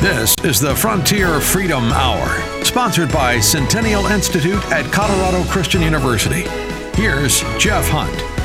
This is the Frontier Freedom Hour, sponsored by Centennial Institute at Colorado Christian University. Here's Jeff Hunt.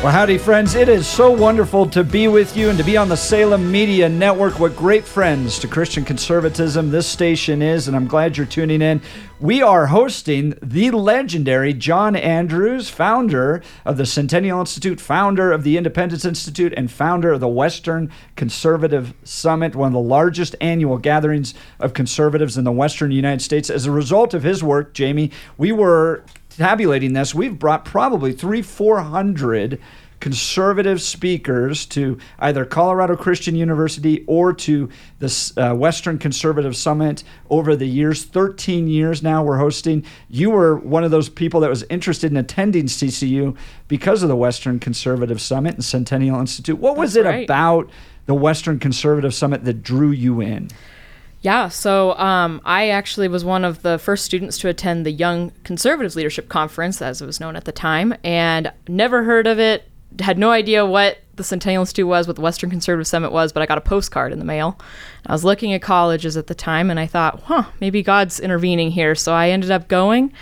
Well, howdy, friends. It is so wonderful to be with you and to be on the Salem Media Network. What great friends to Christian conservatism this station is, and I'm glad you're tuning in. We are hosting the legendary John Andrews, founder of the Centennial Institute, founder of the Independence Institute, and founder of the Western Conservative Summit, one of the largest annual gatherings of conservatives in the Western United States. As a result of his work, Jamie, we were tabulating this, we've brought probably three, four hundred conservative speakers to either Colorado Christian University or to the uh, Western Conservative Summit over the years. 13 years now we're hosting. You were one of those people that was interested in attending CCU because of the Western Conservative Summit and Centennial Institute. What was That's it right. about the Western Conservative Summit that drew you in? Yeah, so um, I actually was one of the first students to attend the Young Conservatives Leadership Conference, as it was known at the time, and never heard of it. Had no idea what the Centennial Institute was, what the Western Conservative Summit was, but I got a postcard in the mail. I was looking at colleges at the time, and I thought, huh, maybe God's intervening here. So I ended up going.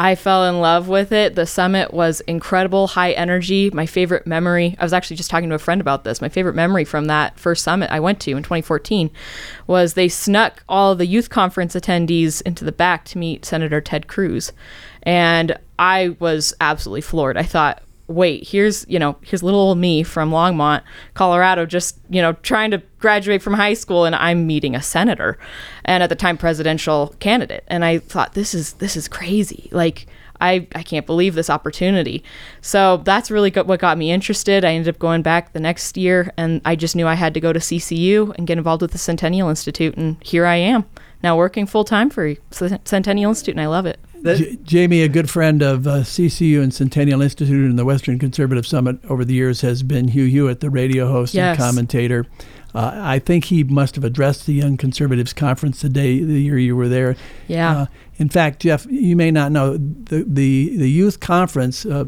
I fell in love with it. The summit was incredible, high energy. My favorite memory, I was actually just talking to a friend about this. My favorite memory from that first summit I went to in 2014 was they snuck all the youth conference attendees into the back to meet Senator Ted Cruz. And I was absolutely floored. I thought, wait, here's, you know, here's little old me from Longmont, Colorado, just, you know, trying to graduate from high school and I'm meeting a senator and at the time presidential candidate. And I thought this is this is crazy. Like I, I can't believe this opportunity. So that's really what got me interested. I ended up going back the next year and I just knew I had to go to CCU and get involved with the Centennial Institute. And here I am now working full time for Centennial Institute and I love it. J- Jamie, a good friend of uh, CCU and Centennial Institute and the Western Conservative Summit over the years, has been Hugh Hewitt, the radio host Yes. and commentator. Uh, I think he must have addressed the Young Conservatives Conference the day the year you were there. Yeah. Uh, in fact, Jeff, you may not know the the, the youth conference. Uh,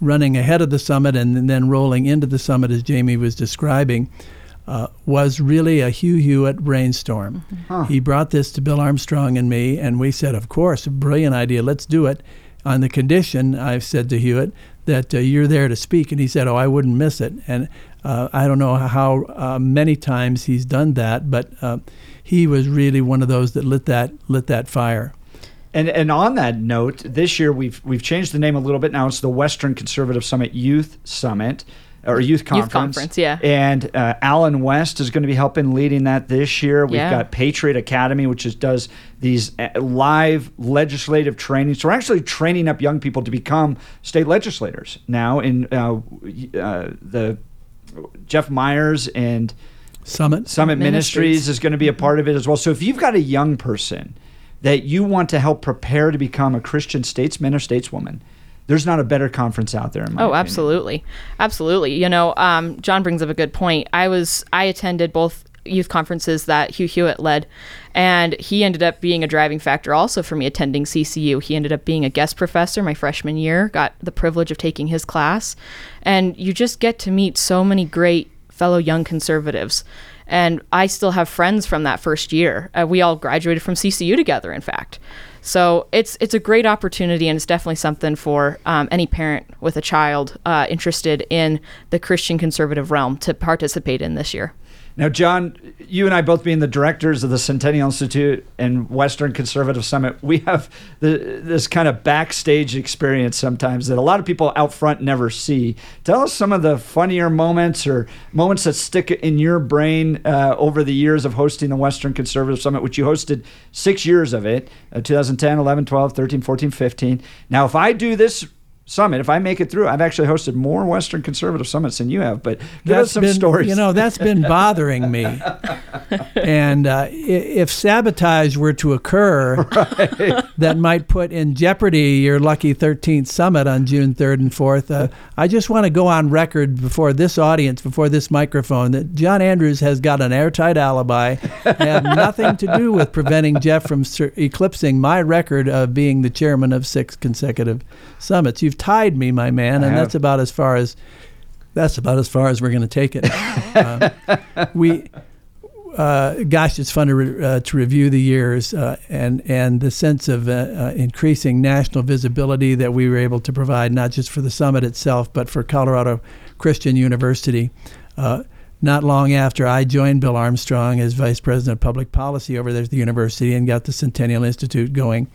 running ahead of the summit and then rolling into the summit, as Jamie was describing, uh, was really a Hugh Hewitt brainstorm. He brought this to Bill Armstrong and me, and we said, "Of course, a brilliant idea. Let's do it." On the condition, I've said to Hewitt that uh, you're there to speak, and he said, "Oh, I wouldn't miss it." And uh, I don't know how uh, many times he's done that, but uh, he was really one of those that lit that lit that fire. And and on that note, this year we've we've changed the name a little bit. Now it's the Western Conservative Summit Youth Summit or Youth Conference. Conference, yeah. And uh, Allen West is going to be helping leading that this year. We've Yeah. got Patriot Academy, which is does these uh, live legislative trainings. So we're actually training up young people to become state legislators now. In uh, uh, the Jeff Myers and Summit. Summit Ministries. Ministries. is going to be a part of it as well. So if you've got a young person that you want to help prepare to become a Christian statesman or stateswoman, there's not a better conference out there. In my Oh, opinion. absolutely, absolutely. You know, um, John brings up a good point. I was I attended both youth conferences that Hugh Hewitt led, and he ended up being a driving factor also for me attending CCU. He ended up being a guest professor my freshman year. Got the privilege of taking his class, and you just get to meet so many great fellow young conservatives. And I still have friends from that first year. Uh, we all graduated from CCU together, in fact. So it's it's a great opportunity, and it's definitely something for um, any parent with a child uh, interested in the Christian conservative realm to participate in this year. Now, John, you and I both being the directors of the Centennial Institute and Western Conservative Summit, we have the, this kind of backstage experience sometimes that a lot of people out front never see. Tell us some of the funnier moments or moments that stick in your brain uh, over the years of hosting the Western Conservative Summit, which you hosted six years of it uh, 2010, 11, 12, 13, 14, 15. Now, if I do this summit, if I make it through, I've actually hosted more Western Conservative Summits than you have, but give us some been, stories. You know, that's been bothering me. and uh, if sabotage were to occur, that might put in jeopardy your lucky 13th summit on June 3rd and 4th. Uh, I just want to go on record before this audience, before this microphone, that John Andrews has got an airtight alibi. Have nothing to do with preventing Jeff from eclipsing my record of being the chairman of six consecutive summits. You've tied me, my man, I and have. that's about as far as that's about as far as we're going to take it. Uh, we uh, gosh, it's fun to, re- uh, to review the years uh, and and the sense of uh, uh, increasing national visibility that we were able to provide, not just for the summit itself, but for Colorado Christian University. Uh, not long after I joined Bill Armstrong as vice president of public policy over there at the university and got the Centennial Institute going,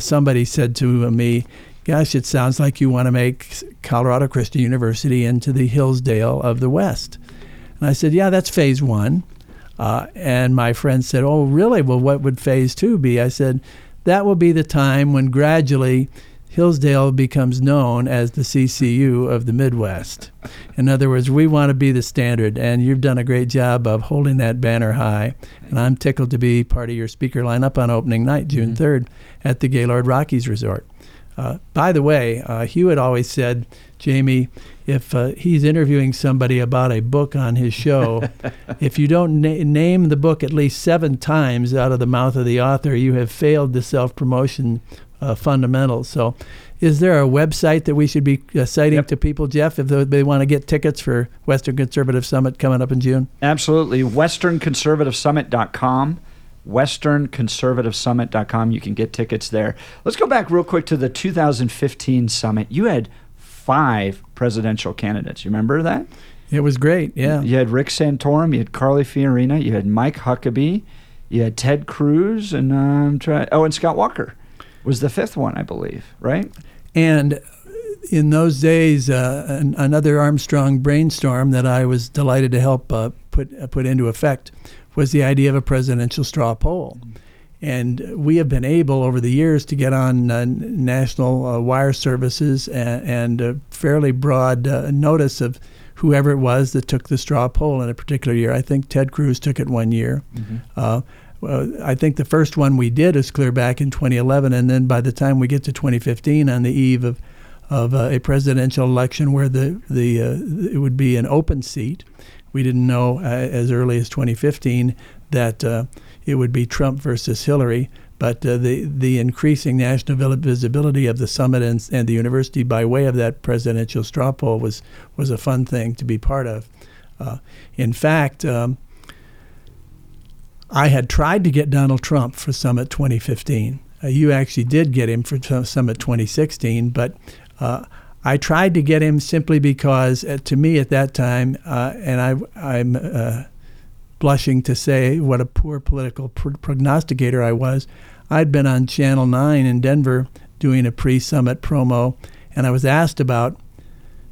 somebody said to me, "Gosh, it sounds like you want to make Colorado Christian University into the Hillsdale of the West." And I said, "Yeah, that's phase one." Uh, and my friend said, Oh, really? Well, what would phase two be? I said, That will be the time when gradually Hillsdale becomes known as the CCU of the Midwest. In other words, we want to be the standard, and you've done a great job of holding that banner high. And I'm tickled to be part of your speaker lineup on opening night, June mm-hmm. 3rd, at the Gaylord Rockies Resort. Uh, by the way, uh, Hewitt always said, Jamie, if uh, he's interviewing somebody about a book on his show, if you don't na- name the book at least seven times out of the mouth of the author, you have failed the self promotion uh, fundamentals. So, is there a website that we should be uh, citing yep. to people, Jeff, if they, they want to get tickets for Western Conservative Summit coming up in June? Absolutely. WesternConservativeSummit.com westernconservativesummit.com. You can get tickets there. Let's go back real quick to the 2015 summit. You had five presidential candidates. You remember that? It was great. Yeah. You had Rick Santorum, you had Carly Fiorina, you had Mike Huckabee, you had Ted Cruz, and um, try, oh, and Scott Walker was the fifth one, I believe, right? And in those days, uh, an, another Armstrong brainstorm that I was delighted to help uh, put uh, put into effect was the idea of a presidential straw poll. And we have been able over the years to get on uh, national uh, wire services and, and a fairly broad uh, notice of whoever it was that took the straw poll in a particular year. I think Ted Cruz took it one year. Mm-hmm. Uh, I think the first one we did is clear back in 2011, and then by the time we get to 2015, on the eve of of uh, a presidential election where the the uh, it would be an open seat, we didn't know as early as 2015 that it would be Trump versus Hillary. But uh, the the increasing national visibility of the summit and, and the university by way of that presidential straw poll was was a fun thing to be part of. Uh, in fact, um, I had tried to get Donald Trump for Summit 2015. Uh, you actually did get him for Summit 2016, but uh, I tried to get him simply because, uh, to me at that time, uh, and I, I'm uh, blushing to say what a poor political pr- prognosticator I was. I'd been on Channel 9 in Denver doing a pre summit promo, and I was asked about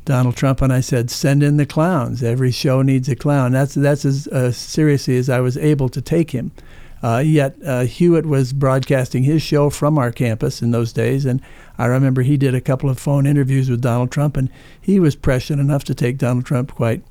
Donald Trump, and I said, send in the clowns. Every show needs a clown. That's, that's as uh, seriously as I was able to take him. Uh, yet uh, Hewitt was broadcasting his show from our campus in those days, and I remember he did a couple of phone interviews with Donald Trump, and he was prescient enough to take Donald Trump quite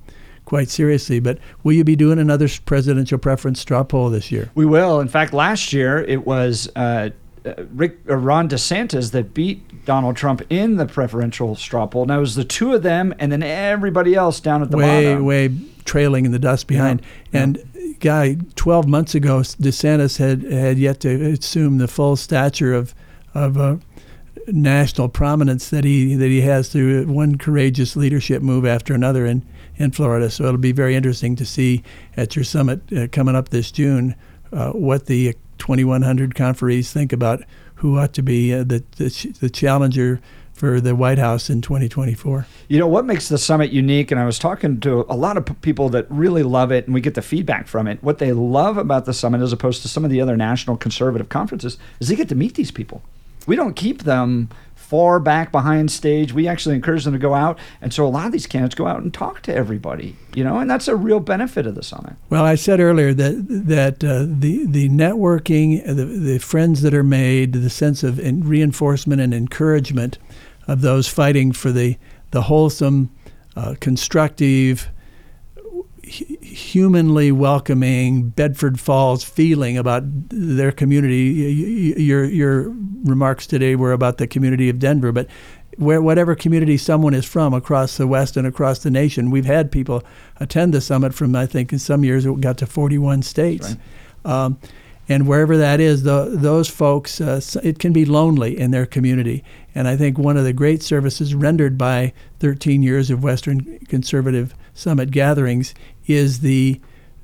quite seriously. But will you be doing another presidential preference straw poll this year? We will. In fact, last year it was uh, uh Rick, uh, Ron DeSantis that beat Donald Trump in the preferential straw poll. Now it was the two of them, and then everybody else down at the way, bottom, way trailing in the dust behind. Yeah. And yeah. Guy, twelve months ago, DeSantis had had yet to assume the full stature of of. Uh, national prominence that he that he has through one courageous leadership move after another in in Florida. So it'll be very interesting to see at your summit uh, coming up this June uh, what the 2,100 conferees think about who ought to be uh, the, the, the challenger for the White House in 2024. You know what makes the summit unique, and I was talking to a lot of people that really love it, and we get the feedback from it. What they love about the summit, as opposed to some of the other national conservative conferences, is they get to meet these people. We don't keep them far back behind stage. We actually encourage them to go out, and so a lot of these candidates go out and talk to everybody, you know, and that's a real benefit of the summit. Well, I said earlier that that uh, the the networking, the the friends that are made, the sense of reinforcement and encouragement of those fighting for the the wholesome, uh, constructive humanly welcoming Bedford Falls feeling about their community. Your your remarks today were about the community of Denver, but where whatever community someone is from across the West and across the nation, we've had people attend the summit from I think in some years it got to 41 states. Right. Um, and wherever that is, the, those folks, uh, it can be lonely in their community. And I think one of the great services rendered by 13 years of Western Conservative Summit gatherings is the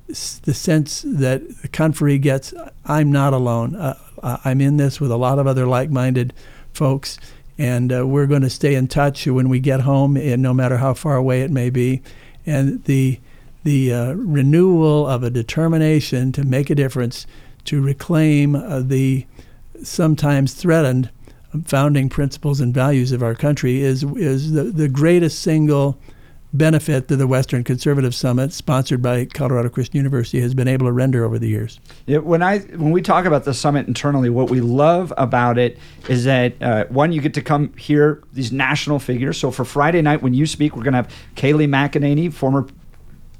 the sense that the conferee gets I'm not alone. Uh, I'm in this with a lot of other like minded folks, and uh, we're going to stay in touch when we get home, and no matter how far away it may be. And the, the uh, renewal of a determination to make a difference, to reclaim uh, the sometimes threatened founding principles and values of our country is, is the, the greatest single benefit that the Western Conservative Summit, sponsored by Colorado Christian University, has been able to render over the years. Yeah, when I when we talk about the summit internally, what we love about it is that uh, one, you get to come hear these national figures. So for Friday night, when you speak, we're going to have Kayleigh McEnany, former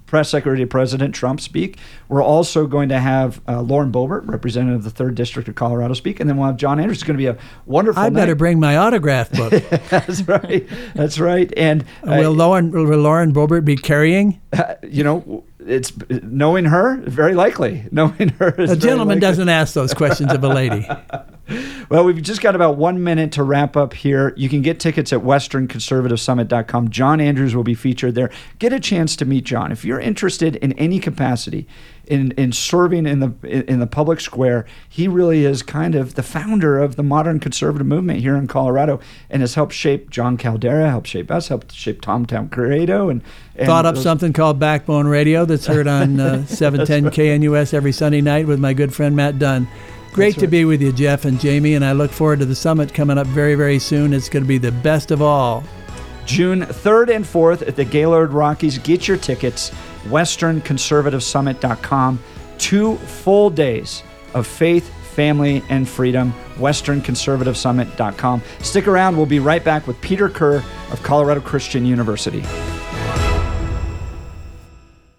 press secretary to President Trump, speak. We're also going to have uh, Lauren Boebert, representative of the third district of Colorado, speak, and then we'll have John Andrews. It's going to be a wonderful. I better bring my autograph book. That's right. That's right. And uh, will Lauren will Lauren Boebert be carrying? you know, it's knowing her very likely. Knowing her, is A gentleman doesn't ask those questions of a lady. Well, we've just got about one minute to wrap up here. You can get tickets at westernconservativesummit.com. John Andrews will be featured there. Get a chance to meet John. If you're interested in any capacity in, in serving in the in the public square, he really is kind of the founder of the modern conservative movement here in Colorado and has helped shape Jon Caldara, helped shape us, helped shape Tom Tancredo, and, and Thought up those- something called Backbone Radio that's heard on uh, 710 KNUS every Sunday night with my good friend Matt Dunn. Great That's to be with you, Jeff and Jamie, and I look forward to the summit coming up very, very soon. It's going to be the best of all. June 3rd and 4th at the Gaylord Rockies. Get your tickets, westernconservativesummit.com. Two full days of faith, family, and freedom, westernconservativesummit.com. Stick around. We'll be right back with Peter Kerr of Colorado Christian University.